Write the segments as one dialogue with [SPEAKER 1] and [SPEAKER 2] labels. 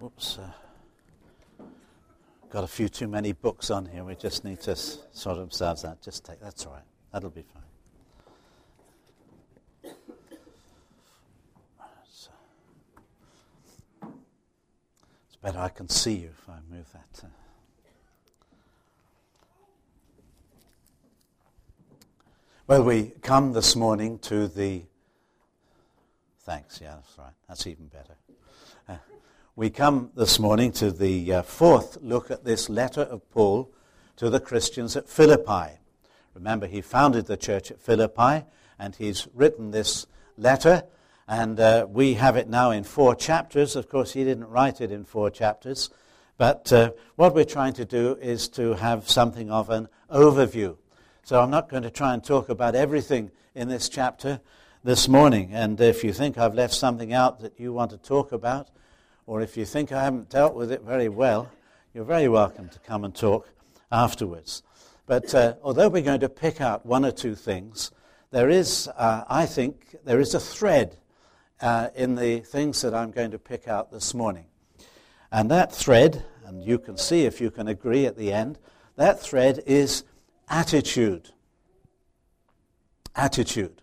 [SPEAKER 1] Whoops. Uh, got a few too many books on here. We just need to sort ourselves out. Just take that's all right. That'll be fine. It's better I can see you if I move that. Uh. Well, we come this morning to the. Thanks, yeah, that's right. That's even better. Uh, we come this morning to the uh, fourth look at this letter of Paul to the Christians at Philippi. Remember, he founded the church at Philippi, and he's written this letter, and uh, we have it now in four chapters. Of course, he didn't write it in four chapters, but uh, what we're trying to do is to have something of an overview. So I'm not going to try and talk about everything in this chapter this morning. And if you think I've left something out that you want to talk about, or if you think I haven't dealt with it very well, you're very welcome to come and talk afterwards. But uh, although we're going to pick out one or two things, there is, uh, I think, there is a thread uh, in the things that I'm going to pick out this morning. And that thread, and you can see if you can agree at the end, that thread is attitude. Attitude.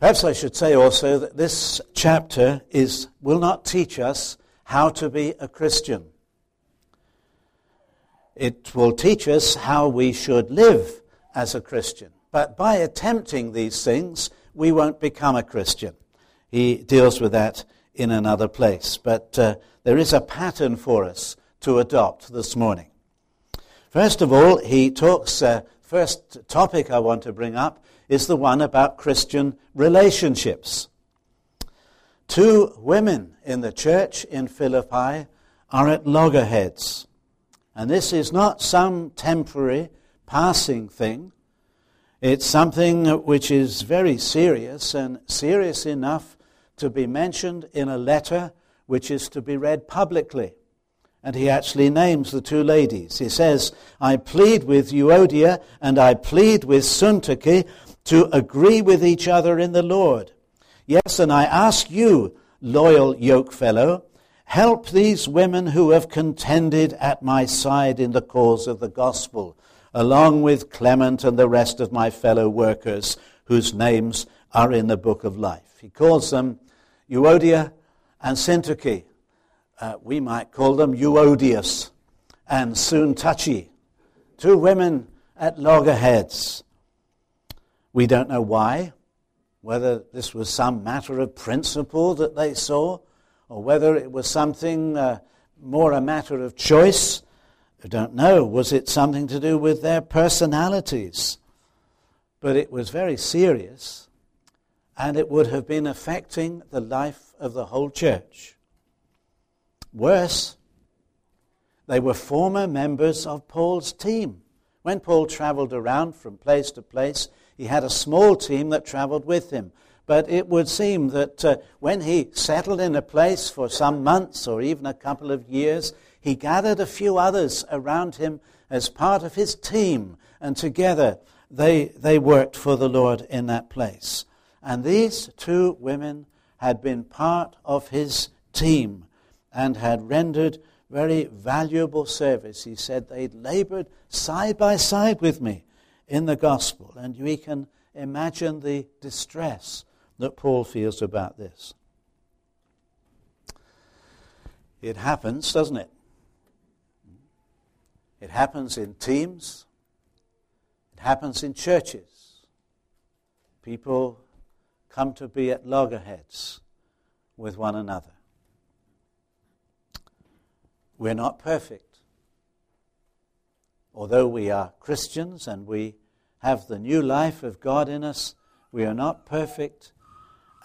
[SPEAKER 1] Perhaps I should say also that this chapter is, will not teach us how to be a Christian. It will teach us how we should live as a Christian. But by attempting these things, we won't become a Christian. He deals with that in another place. But uh, there is a pattern for us to adopt this morning. First of all, he talks, uh, first topic I want to bring up is the one about Christian relationships. Two women in the church in Philippi are at loggerheads. And this is not some temporary, passing thing. It's something which is very serious and serious enough to be mentioned in a letter which is to be read publicly. And he actually names the two ladies. He says, I plead with Euodia and I plead with Syntyche to agree with each other in the Lord. Yes, and I ask you, loyal yoke fellow, help these women who have contended at my side in the cause of the gospel, along with Clement and the rest of my fellow workers whose names are in the book of life. He calls them Euodia and Syntyche uh, we might call them Euodias and Syntyche, two women at loggerheads. We don't know why, whether this was some matter of principle that they saw, or whether it was something uh, more a matter of choice. I don't know. Was it something to do with their personalities? But it was very serious, and it would have been affecting the life of the whole church. Worse, they were former members of Paul's team. When Paul traveled around from place to place, he had a small team that traveled with him. But it would seem that uh, when he settled in a place for some months or even a couple of years, he gathered a few others around him as part of his team, and together they, they worked for the Lord in that place. And these two women had been part of his team and had rendered very valuable service. He said they'd labored side by side with me in the gospel. And we can imagine the distress that Paul feels about this. It happens, doesn't it? It happens in teams. It happens in churches. People come to be at loggerheads with one another. We're not perfect. Although we are Christians and we have the new life of God in us, we are not perfect,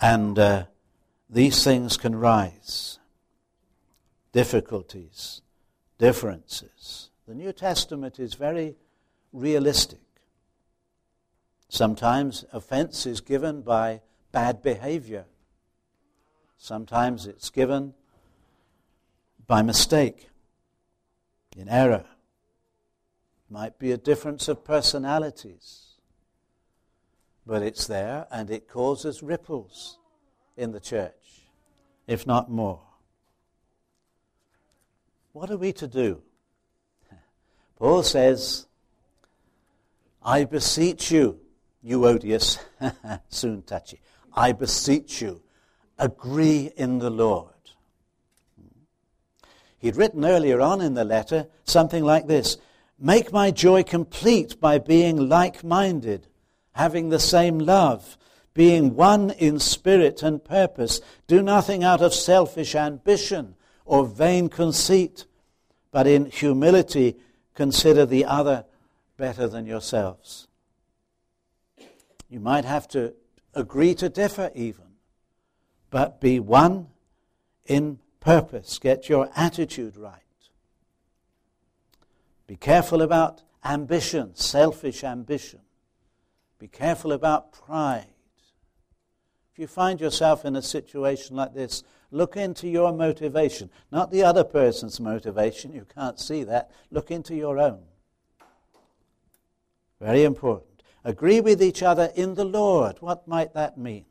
[SPEAKER 1] and uh, these things can rise. Difficulties, differences. The New Testament is very realistic. Sometimes offense is given by bad behavior. Sometimes it's given by mistake, in error. Might be a difference of personalities, but it's there and it causes ripples in the church, if not more. what are we to do? Paul says, I beseech you, Euodias, soon touchy, I beseech you, agree in the Lord. Hmm. He'd written earlier on in the letter something like this Make my joy complete by being like minded, having the same love, being one in spirit and purpose. Do nothing out of selfish ambition or vain conceit, but in humility consider the other better than yourselves. You might have to agree to differ, even, but be one in purpose. Get your attitude right. Be careful about ambition, selfish ambition. Be careful about pride. If you find yourself in a situation like this, look into your motivation, not the other person's motivation. You can't see that. Look into your own. Very important. Agree with each other in the Lord. What might that mean?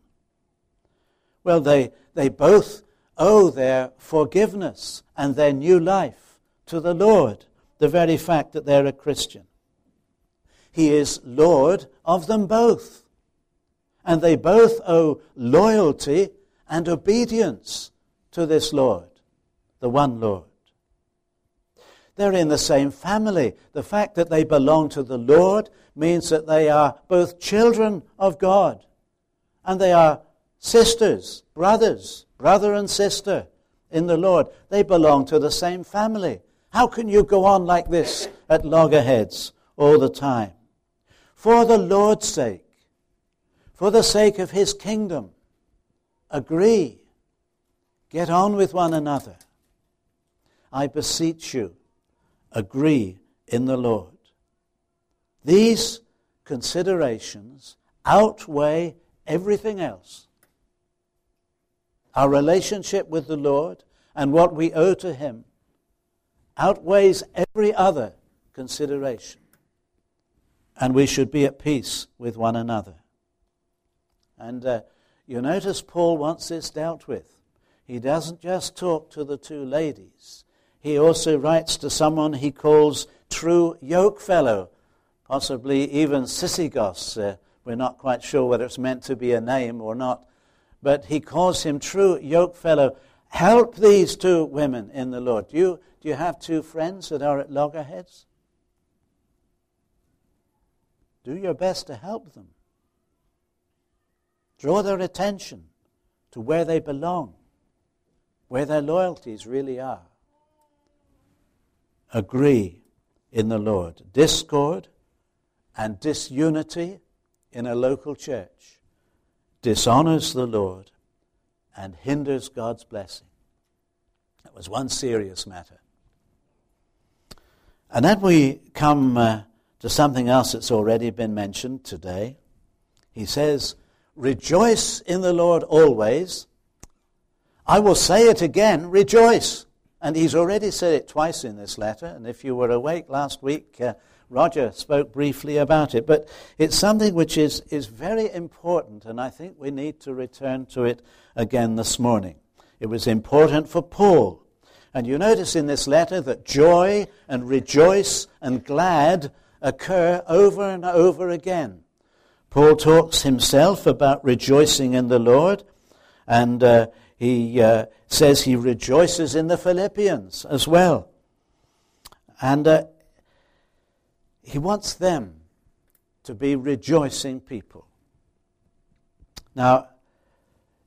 [SPEAKER 1] Well, they, they both owe their forgiveness and their new life to the Lord, the very fact that they're a Christian. He is Lord of them both. And they both owe loyalty and obedience to this Lord, the one Lord. They're in the same family. The fact that they belong to the Lord means that they are both children of God and they are sisters, brothers, brother and sister in the Lord. They belong to the same family. How can you go on like this at loggerheads all the time? For the Lord's sake, for the sake of his kingdom, agree. Get on with one another. I beseech you agree in the Lord. These considerations outweigh everything else. Our relationship with the Lord and what we owe to Him outweighs every other consideration. And we should be at peace with one another. And uh, you notice Paul wants this dealt with. He doesn't just talk to the two ladies, he also writes to someone he calls true yoke fellow, possibly even Syzygos. Uh, we're not quite sure whether it's meant to be a name or not. But he calls him true yoke fellow. Help these two women in the Lord. You, do you have two friends that are at loggerheads? Do your best to help them. Draw their attention to where they belong, where their loyalties really are agree in the Lord. Discord and disunity in a local church dishonors the Lord and hinders God's blessing. That was one serious matter. And then we come uh, to something else that's already been mentioned today. He says, Rejoice in the Lord always. I will say it again, rejoice. And he's already said it twice in this letter. And if you were awake last week, uh, Roger spoke briefly about it. But it's something which is, is very important, and I think we need to return to it again this morning. It was important for Paul. And you notice in this letter that joy and rejoice and glad occur over and over again. Paul talks himself about rejoicing in the Lord, and uh, he uh, says he rejoices in the Philippians as well. And uh, he wants them to be rejoicing people. Now,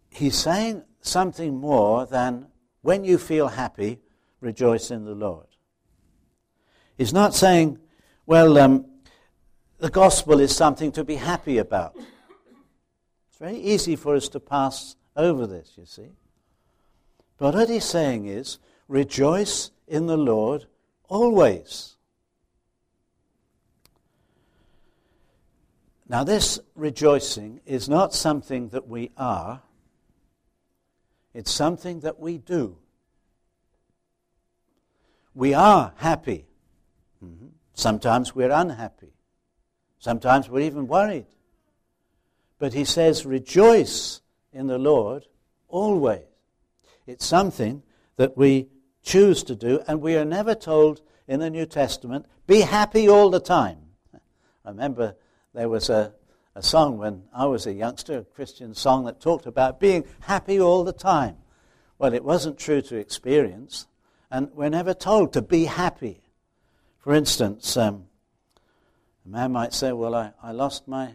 [SPEAKER 1] he's saying something more than when you feel happy, rejoice in the Lord. He's not saying, well, um, the gospel is something to be happy about. It's very easy for us to pass over this, you see. But what he's saying is, rejoice in the Lord always. Now, this rejoicing is not something that we are, it's something that we do. We are happy. Mm-hmm. Sometimes we're unhappy. Sometimes we're even worried. But he says, rejoice in the Lord always. It's something that we choose to do, and we are never told in the New Testament, be happy all the time. I remember there was a, a song when I was a youngster, a Christian song that talked about being happy all the time. Well, it wasn't true to experience, and we're never told to be happy. For instance, um, a man might say, Well, I, I lost my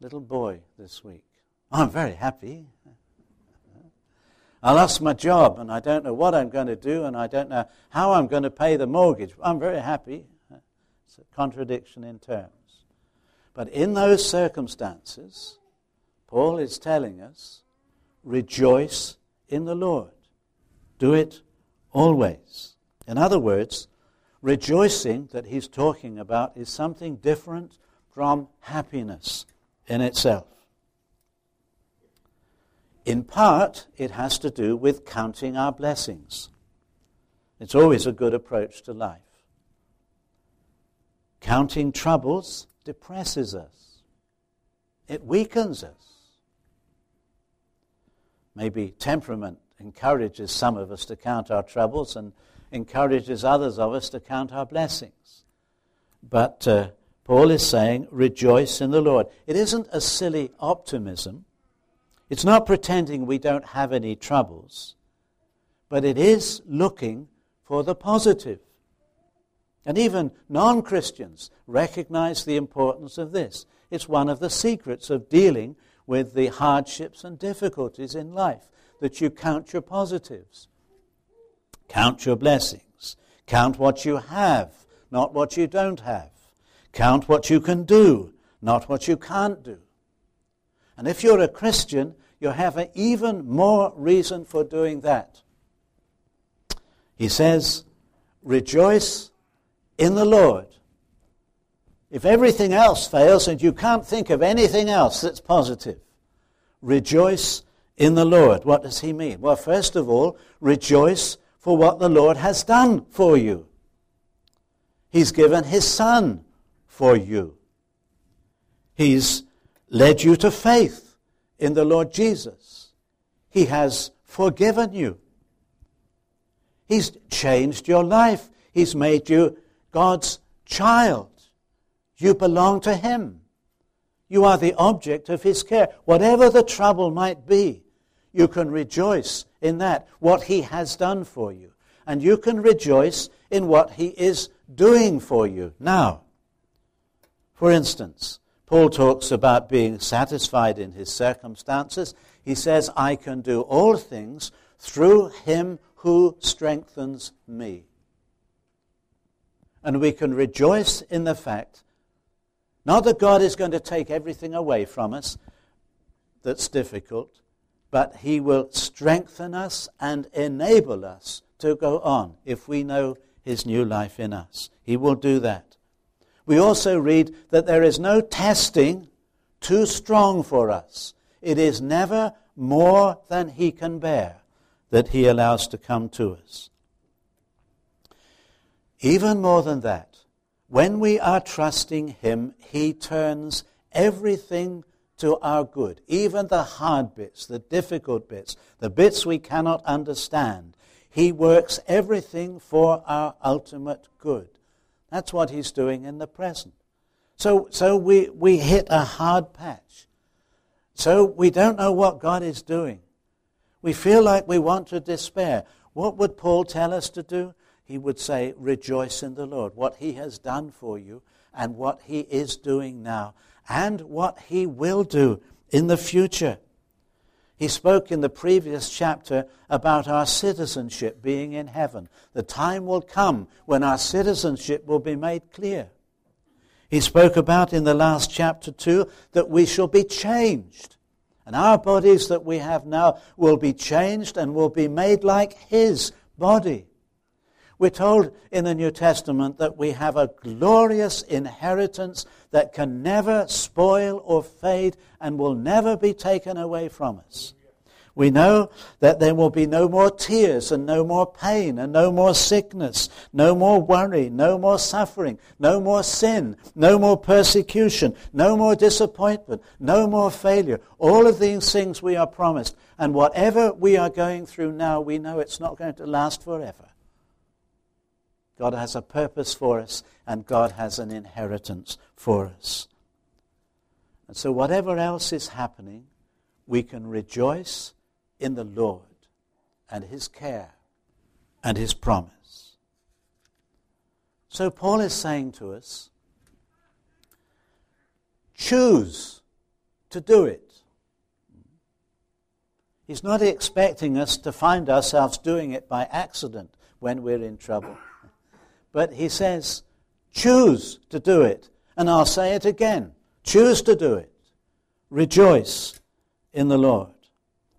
[SPEAKER 1] little boy this week. I'm very happy. I lost my job and I don't know what I'm going to do and I don't know how I'm going to pay the mortgage. I'm very happy. It's a contradiction in terms. But in those circumstances, Paul is telling us rejoice in the Lord. Do it always. In other words, rejoicing that he's talking about is something different from happiness in itself. In part, it has to do with counting our blessings. It's always a good approach to life. Counting troubles depresses us, it weakens us. Maybe temperament encourages some of us to count our troubles and encourages others of us to count our blessings. But uh, Paul is saying, rejoice in the Lord. It isn't a silly optimism. It's not pretending we don't have any troubles, but it is looking for the positive. And even non Christians recognize the importance of this. It's one of the secrets of dealing with the hardships and difficulties in life that you count your positives, count your blessings, count what you have, not what you don't have, count what you can do, not what you can't do. And if you're a Christian, you have an even more reason for doing that. He says, Rejoice in the Lord. If everything else fails and you can't think of anything else that's positive, rejoice in the Lord. What does he mean? Well, first of all, rejoice for what the Lord has done for you. He's given his Son for you. He's led you to faith in the Lord Jesus. He has forgiven you. He's changed your life. He's made you God's child. You belong to Him. You are the object of His care. Whatever the trouble might be, you can rejoice in that, what He has done for you. And you can rejoice in what He is doing for you now. For instance, Paul talks about being satisfied in his circumstances. He says, I can do all things through him who strengthens me. And we can rejoice in the fact, not that God is going to take everything away from us that's difficult, but he will strengthen us and enable us to go on if we know his new life in us. He will do that. We also read that there is no testing too strong for us. It is never more than he can bear that he allows to come to us. Even more than that, when we are trusting him, he turns everything to our good, even the hard bits, the difficult bits, the bits we cannot understand. He works everything for our ultimate good. That's what he's doing in the present. So, so we, we hit a hard patch. So we don't know what God is doing. We feel like we want to despair. What would Paul tell us to do? He would say, Rejoice in the Lord, what he has done for you, and what he is doing now, and what he will do in the future. He spoke in the previous chapter about our citizenship being in heaven. The time will come when our citizenship will be made clear. He spoke about in the last chapter too that we shall be changed. And our bodies that we have now will be changed and will be made like His body. We're told in the New Testament that we have a glorious inheritance that can never spoil or fade and will never be taken away from us. We know that there will be no more tears and no more pain and no more sickness, no more worry, no more suffering, no more sin, no more persecution, no more disappointment, no more failure. All of these things we are promised. And whatever we are going through now, we know it's not going to last forever. God has a purpose for us, and God has an inheritance for us. And so, whatever else is happening, we can rejoice in the Lord and His care and His promise. So, Paul is saying to us choose to do it. He's not expecting us to find ourselves doing it by accident when we're in trouble. But he says, choose to do it. And I'll say it again choose to do it. Rejoice in the Lord.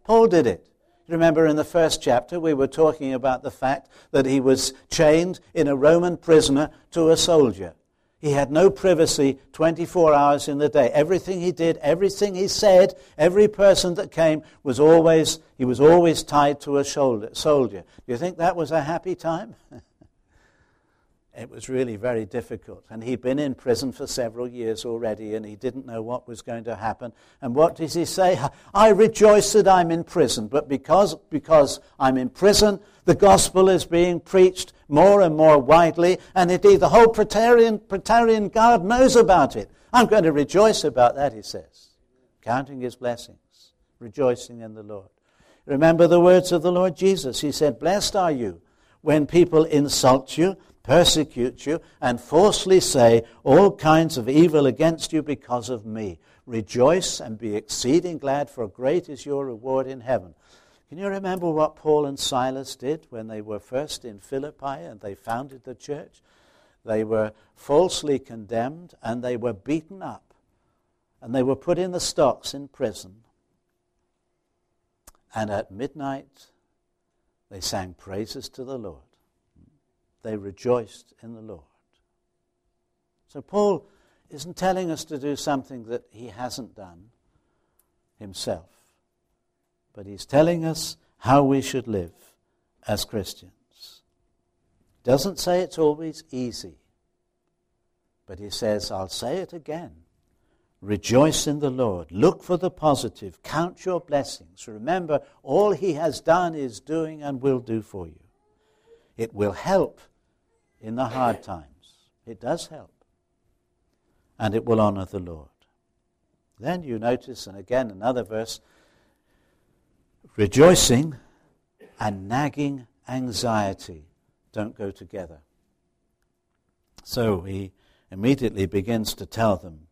[SPEAKER 1] Paul did it. Remember in the first chapter, we were talking about the fact that he was chained in a Roman prisoner to a soldier. He had no privacy 24 hours in the day. Everything he did, everything he said, every person that came was always, he was always tied to a shoulder, soldier. Do you think that was a happy time? it was really very difficult. And he'd been in prison for several years already and he didn't know what was going to happen. And what does he say? I rejoice that I'm in prison, but because, because I'm in prison, the gospel is being preached more and more widely, and indeed the whole Praetorian, Praetorian Guard knows about it. I'm going to rejoice about that, he says, counting his blessings, rejoicing in the Lord. Remember the words of the Lord Jesus. He said, Blessed are you when people insult you persecute you, and falsely say all kinds of evil against you because of me. Rejoice and be exceeding glad, for great is your reward in heaven. Can you remember what Paul and Silas did when they were first in Philippi and they founded the church? They were falsely condemned and they were beaten up and they were put in the stocks in prison. And at midnight, they sang praises to the Lord they rejoiced in the Lord. So Paul isn't telling us to do something that he hasn't done himself, but he's telling us how we should live as Christians. Doesn't say it's always easy, but he says, I'll say it again. Rejoice in the Lord. Look for the positive. Count your blessings. Remember, all he has done is doing and will do for you. It will help in the hard times. It does help. And it will honor the Lord. Then you notice, and again another verse, rejoicing and nagging anxiety don't go together. So he immediately begins to tell them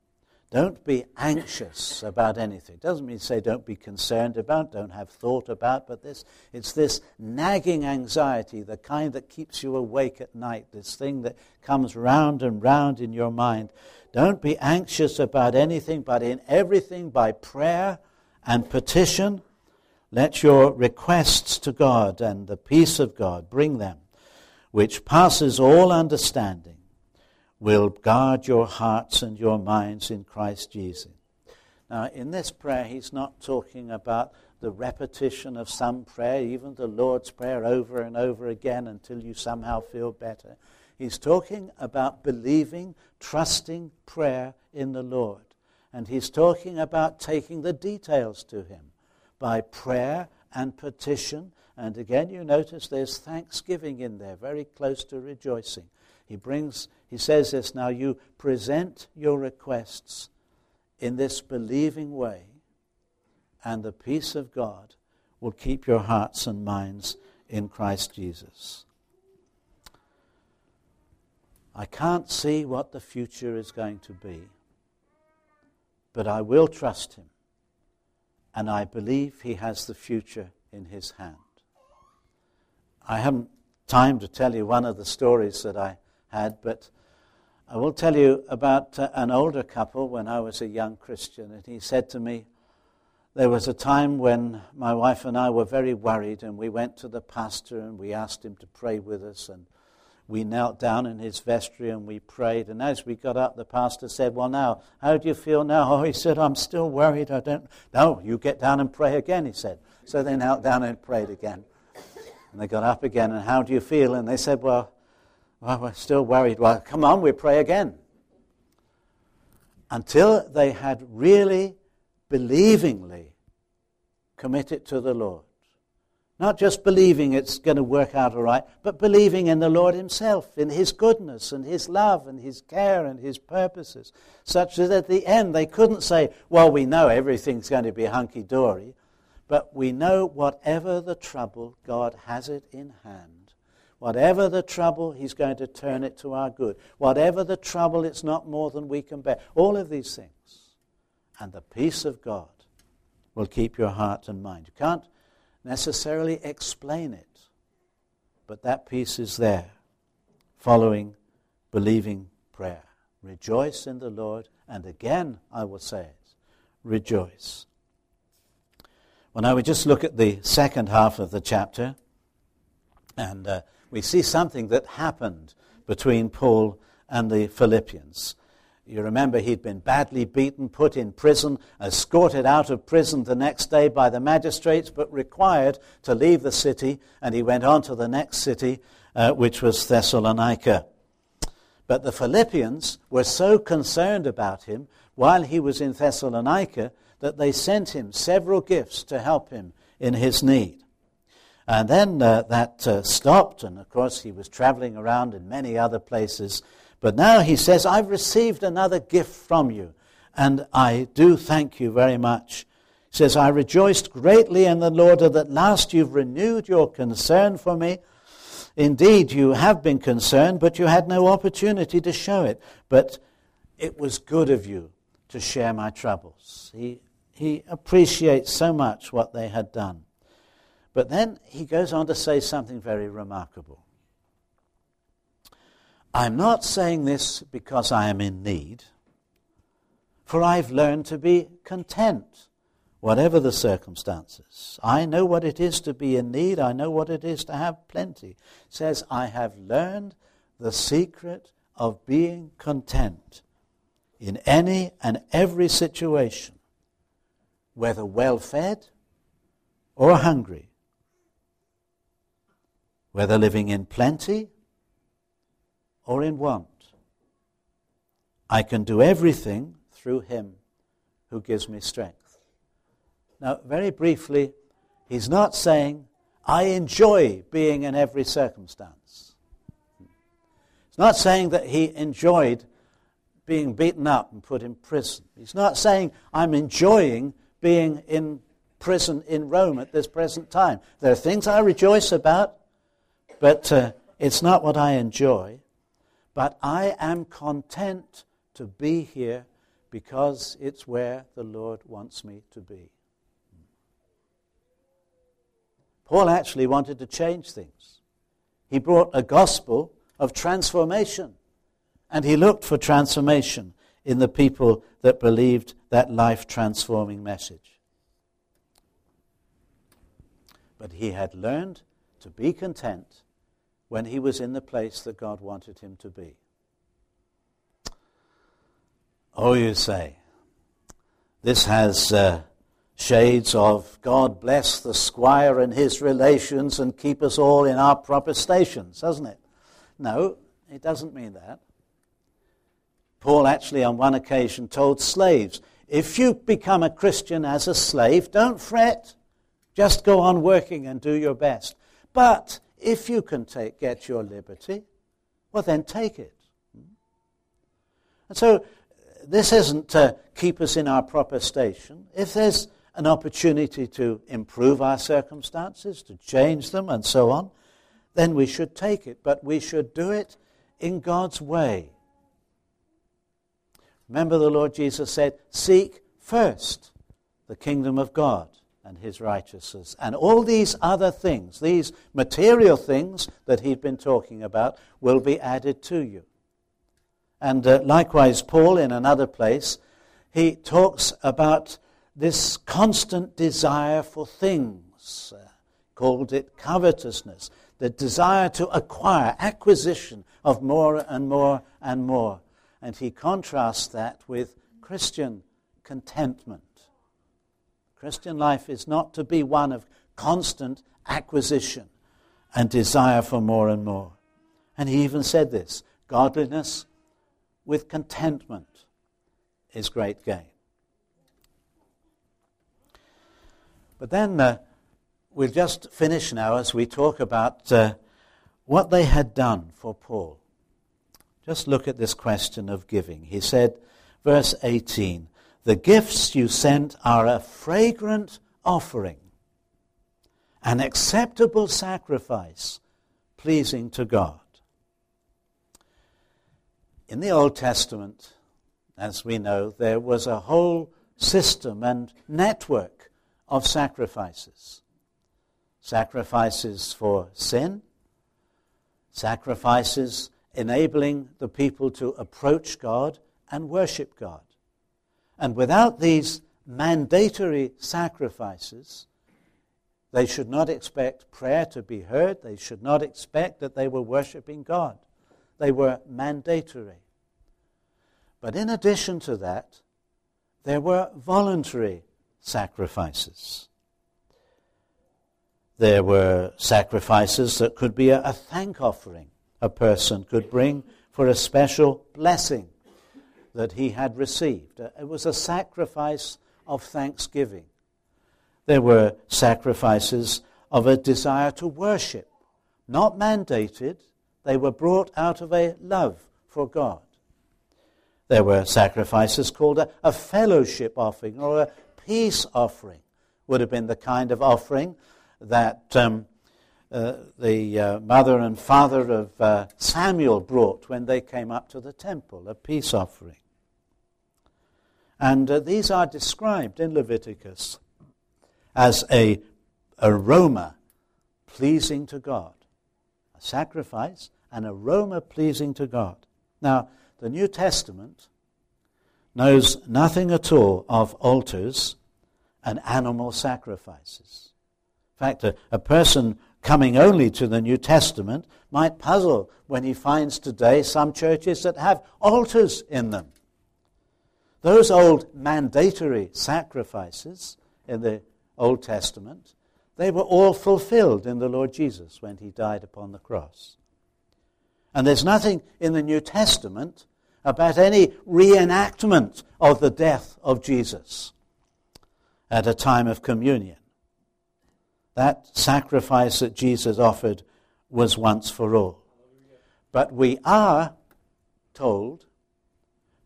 [SPEAKER 1] don't be anxious about anything. It doesn't mean say don't be concerned about, don't have thought about, but this it's this nagging anxiety, the kind that keeps you awake at night, this thing that comes round and round in your mind. Don't be anxious about anything, but in everything by prayer and petition, let your requests to God and the peace of God bring them, which passes all understanding will guard your hearts and your minds in Christ Jesus. Now, in this prayer, he's not talking about the repetition of some prayer, even the Lord's Prayer over and over again until you somehow feel better. He's talking about believing, trusting prayer in the Lord. And he's talking about taking the details to him by prayer and petition. And again, you notice there's thanksgiving in there, very close to rejoicing. He brings he says this now you present your requests in this believing way, and the peace of God will keep your hearts and minds in Christ Jesus. I can't see what the future is going to be, but I will trust Him, and I believe He has the future in His hand. I haven't time to tell you one of the stories that I had, but I will tell you about uh, an older couple when I was a young Christian. And he said to me, There was a time when my wife and I were very worried, and we went to the pastor and we asked him to pray with us. And we knelt down in his vestry and we prayed. And as we got up, the pastor said, Well, now, how do you feel now? Oh, he said, I'm still worried. I don't. No, you get down and pray again, he said. So they knelt down and prayed again. And they got up again, and how do you feel? And they said, Well, well, we're still worried. Well, come on, we pray again. Until they had really, believingly committed to the Lord. Not just believing it's going to work out all right, but believing in the Lord Himself, in His goodness and His love and His care and His purposes, such that at the end they couldn't say, well, we know everything's going to be hunky dory, but we know whatever the trouble, God has it in hand. Whatever the trouble, He's going to turn it to our good. Whatever the trouble, it's not more than we can bear. All of these things. And the peace of God will keep your heart and mind. You can't necessarily explain it, but that peace is there, following believing prayer. Rejoice in the Lord, and again I will say it rejoice. Well, now we just look at the second half of the chapter, and uh, we see something that happened between Paul and the Philippians. You remember he'd been badly beaten, put in prison, escorted out of prison the next day by the magistrates, but required to leave the city, and he went on to the next city, uh, which was Thessalonica. But the Philippians were so concerned about him while he was in Thessalonica that they sent him several gifts to help him in his need. And then uh, that uh, stopped, and of course he was traveling around in many other places but now he says, I've received another gift from you, and I do thank you very much. He says, I rejoiced greatly in the Lord that at last you've renewed your concern for me. Indeed, you have been concerned, but you had no opportunity to show it. But it was good of you to share my troubles. He, he appreciates so much what they had done. But then he goes on to say something very remarkable. I'm not saying this because I am in need, for I've learned to be content, whatever the circumstances. I know what it is to be in need, I know what it is to have plenty. It says, I have learned the secret of being content in any and every situation, whether well fed or hungry, whether living in plenty or in want. I can do everything through him who gives me strength. Now, very briefly, he's not saying, I enjoy being in every circumstance. He's not saying that he enjoyed being beaten up and put in prison. He's not saying, I'm enjoying being in prison in Rome at this present time. There are things I rejoice about, but uh, it's not what I enjoy. But I am content to be here because it's where the Lord wants me to be. Paul actually wanted to change things. He brought a gospel of transformation, and he looked for transformation in the people that believed that life transforming message. But he had learned to be content when he was in the place that God wanted him to be. Oh, you say, this has uh, shades of God bless the squire and his relations and keep us all in our proper stations, doesn't it? No, it doesn't mean that. Paul actually, on one occasion, told slaves, if you become a Christian as a slave, don't fret. Just go on working and do your best. But if you can take, get your liberty, well, then take it. And so this isn't to keep us in our proper station. If there's an opportunity to improve our circumstances, to change them, and so on, then we should take it. But we should do it in God's way. Remember, the Lord Jesus said, Seek first the kingdom of God and his righteousness. And all these other things, these material things that he'd been talking about, will be added to you. And uh, likewise, Paul, in another place, he talks about this constant desire for things, uh, called it covetousness, the desire to acquire, acquisition of more and more and more. And he contrasts that with Christian contentment. Christian life is not to be one of constant acquisition and desire for more and more. And he even said this godliness with contentment is great gain. But then uh, we'll just finish now as we talk about uh, what they had done for Paul. Just look at this question of giving. He said, verse 18, The gifts you sent are a fragrant offering, an acceptable sacrifice, pleasing to God. In the Old Testament, as we know, there was a whole system and network of sacrifices. Sacrifices for sin, sacrifices enabling the people to approach God and worship God. And without these mandatory sacrifices, they should not expect prayer to be heard. They should not expect that they were worshiping God. They were mandatory. But in addition to that, there were voluntary sacrifices. There were sacrifices that could be a, thank offering a person could bring for a special blessing that he had received. It was a sacrifice of thanksgiving. There were sacrifices of a desire to worship, not mandated, they were brought out of a love for God. There were sacrifices called a, a fellowship offering or a peace offering, would have been the kind of offering that um, uh, the uh, mother and father of uh, Samuel brought when they came up to the temple, a peace offering. And uh, these are described in Leviticus as a aroma pleasing to God, a sacrifice, an aroma pleasing to God. Now, the New Testament knows nothing at all of altars and animal sacrifices. In fact, a, a person coming only to the New Testament might puzzle when he finds today some churches that have altars in them. Those old mandatory sacrifices in the Old Testament, they were all fulfilled in the Lord Jesus when he died upon the cross. And there's nothing in the New Testament about any reenactment of the death of Jesus at a time of communion. That sacrifice that Jesus offered was once for all. But we are told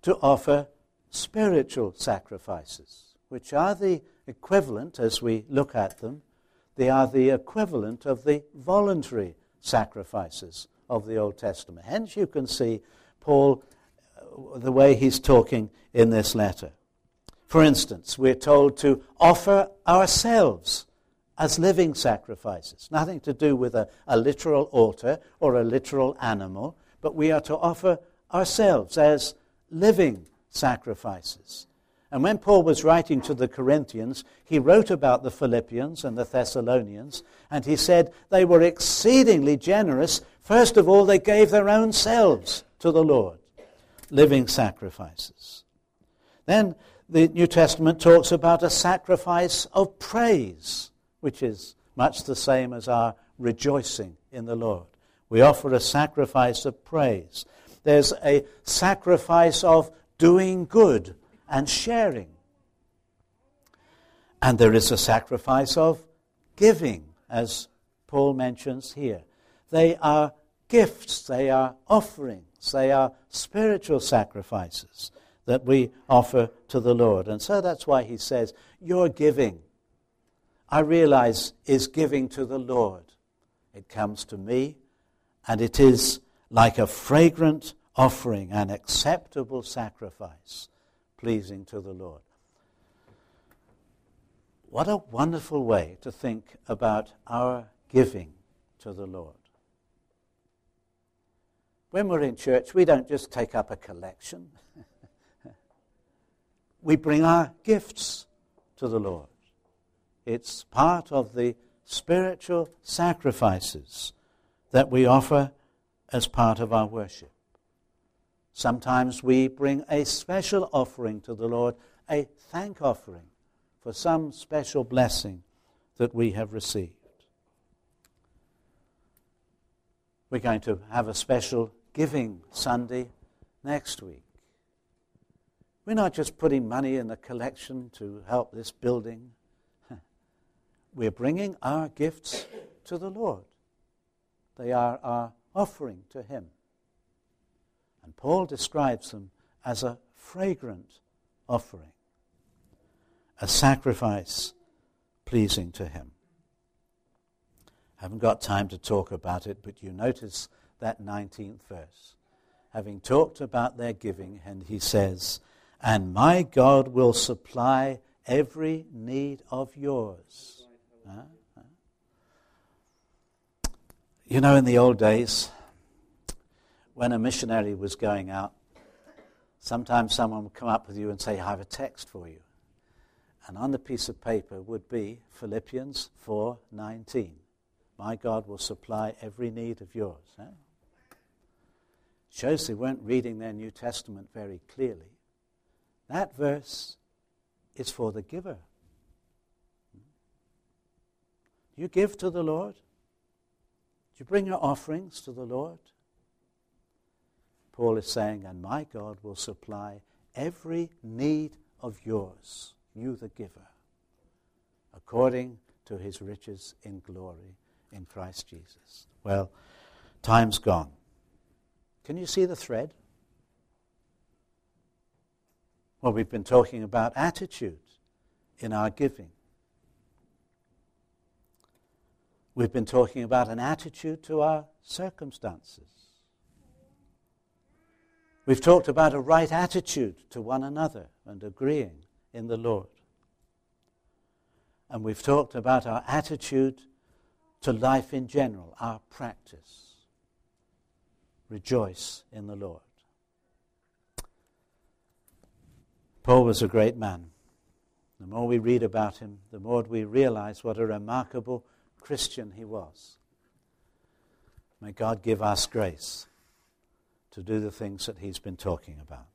[SPEAKER 1] to offer spiritual sacrifices, which are the equivalent, as we look at them, they are the equivalent of the voluntary sacrifices of the Old Testament. Hence, you can see Paul, uh, the way he's talking in this letter. For instance, we're told to offer ourselves as living sacrifices. Nothing to do with a, a literal altar or a literal animal, but we are to offer ourselves as living sacrifices. And when Paul was writing to the Corinthians, he wrote about the Philippians and the Thessalonians, and he said they were exceedingly generous. First of all, they gave their own selves to the Lord, living sacrifices. Then the New Testament talks about a sacrifice of praise, which is much the same as our rejoicing in the Lord. We offer a sacrifice of praise. There's a sacrifice of doing good and sharing. And there is a sacrifice of giving, as Paul mentions here. They are gifts, they are offerings, they are spiritual sacrifices that we offer to the Lord. And so that's why he says, Your giving, I realize, is giving to the Lord. It comes to me, and it is like a fragrant offering, an acceptable sacrifice pleasing to the Lord. What a wonderful way to think about our giving to the Lord. When we're in church, we don't just take up a collection. we bring our gifts to the Lord. It's part of the spiritual sacrifices that we offer as part of our worship. Sometimes we bring a special offering to the Lord, a thank offering for some special blessing that we have received. We're going to have a special giving Sunday next week. We're not just putting money in the collection to help this building. We're bringing our gifts to the Lord. They are our offering to Him. And Paul describes them as a fragrant offering, a sacrifice pleasing to Him. I haven't got time to talk about it, but you notice that 19th verse. Having talked about their giving, and he says, And my God will supply every need of yours. You know, in the old days, when a missionary was going out, sometimes someone would come up with you and say, I have a text for you. And on the piece of paper would be Philippians 4:19. My God will supply every need of yours. Huh? Shows they weren't reading their New Testament very clearly. That verse is for the giver. You give to the Lord? Do you bring your offerings to the Lord? Paul is saying, and my God will supply every need of yours, you the giver, according to his riches in glory in Christ Jesus. Well, time's gone. Can you see the thread? Well, we've been talking about attitude in our giving. We've been talking about an attitude to our circumstances. We've talked about a right attitude to one another and agreeing in the Lord. And we've talked about our attitude to life in general, our practice. Rejoice in the Lord. Paul was a great man. The more we read about him, the more we realize what a remarkable Christian he was. May God give us grace to do the things that he's been talking about.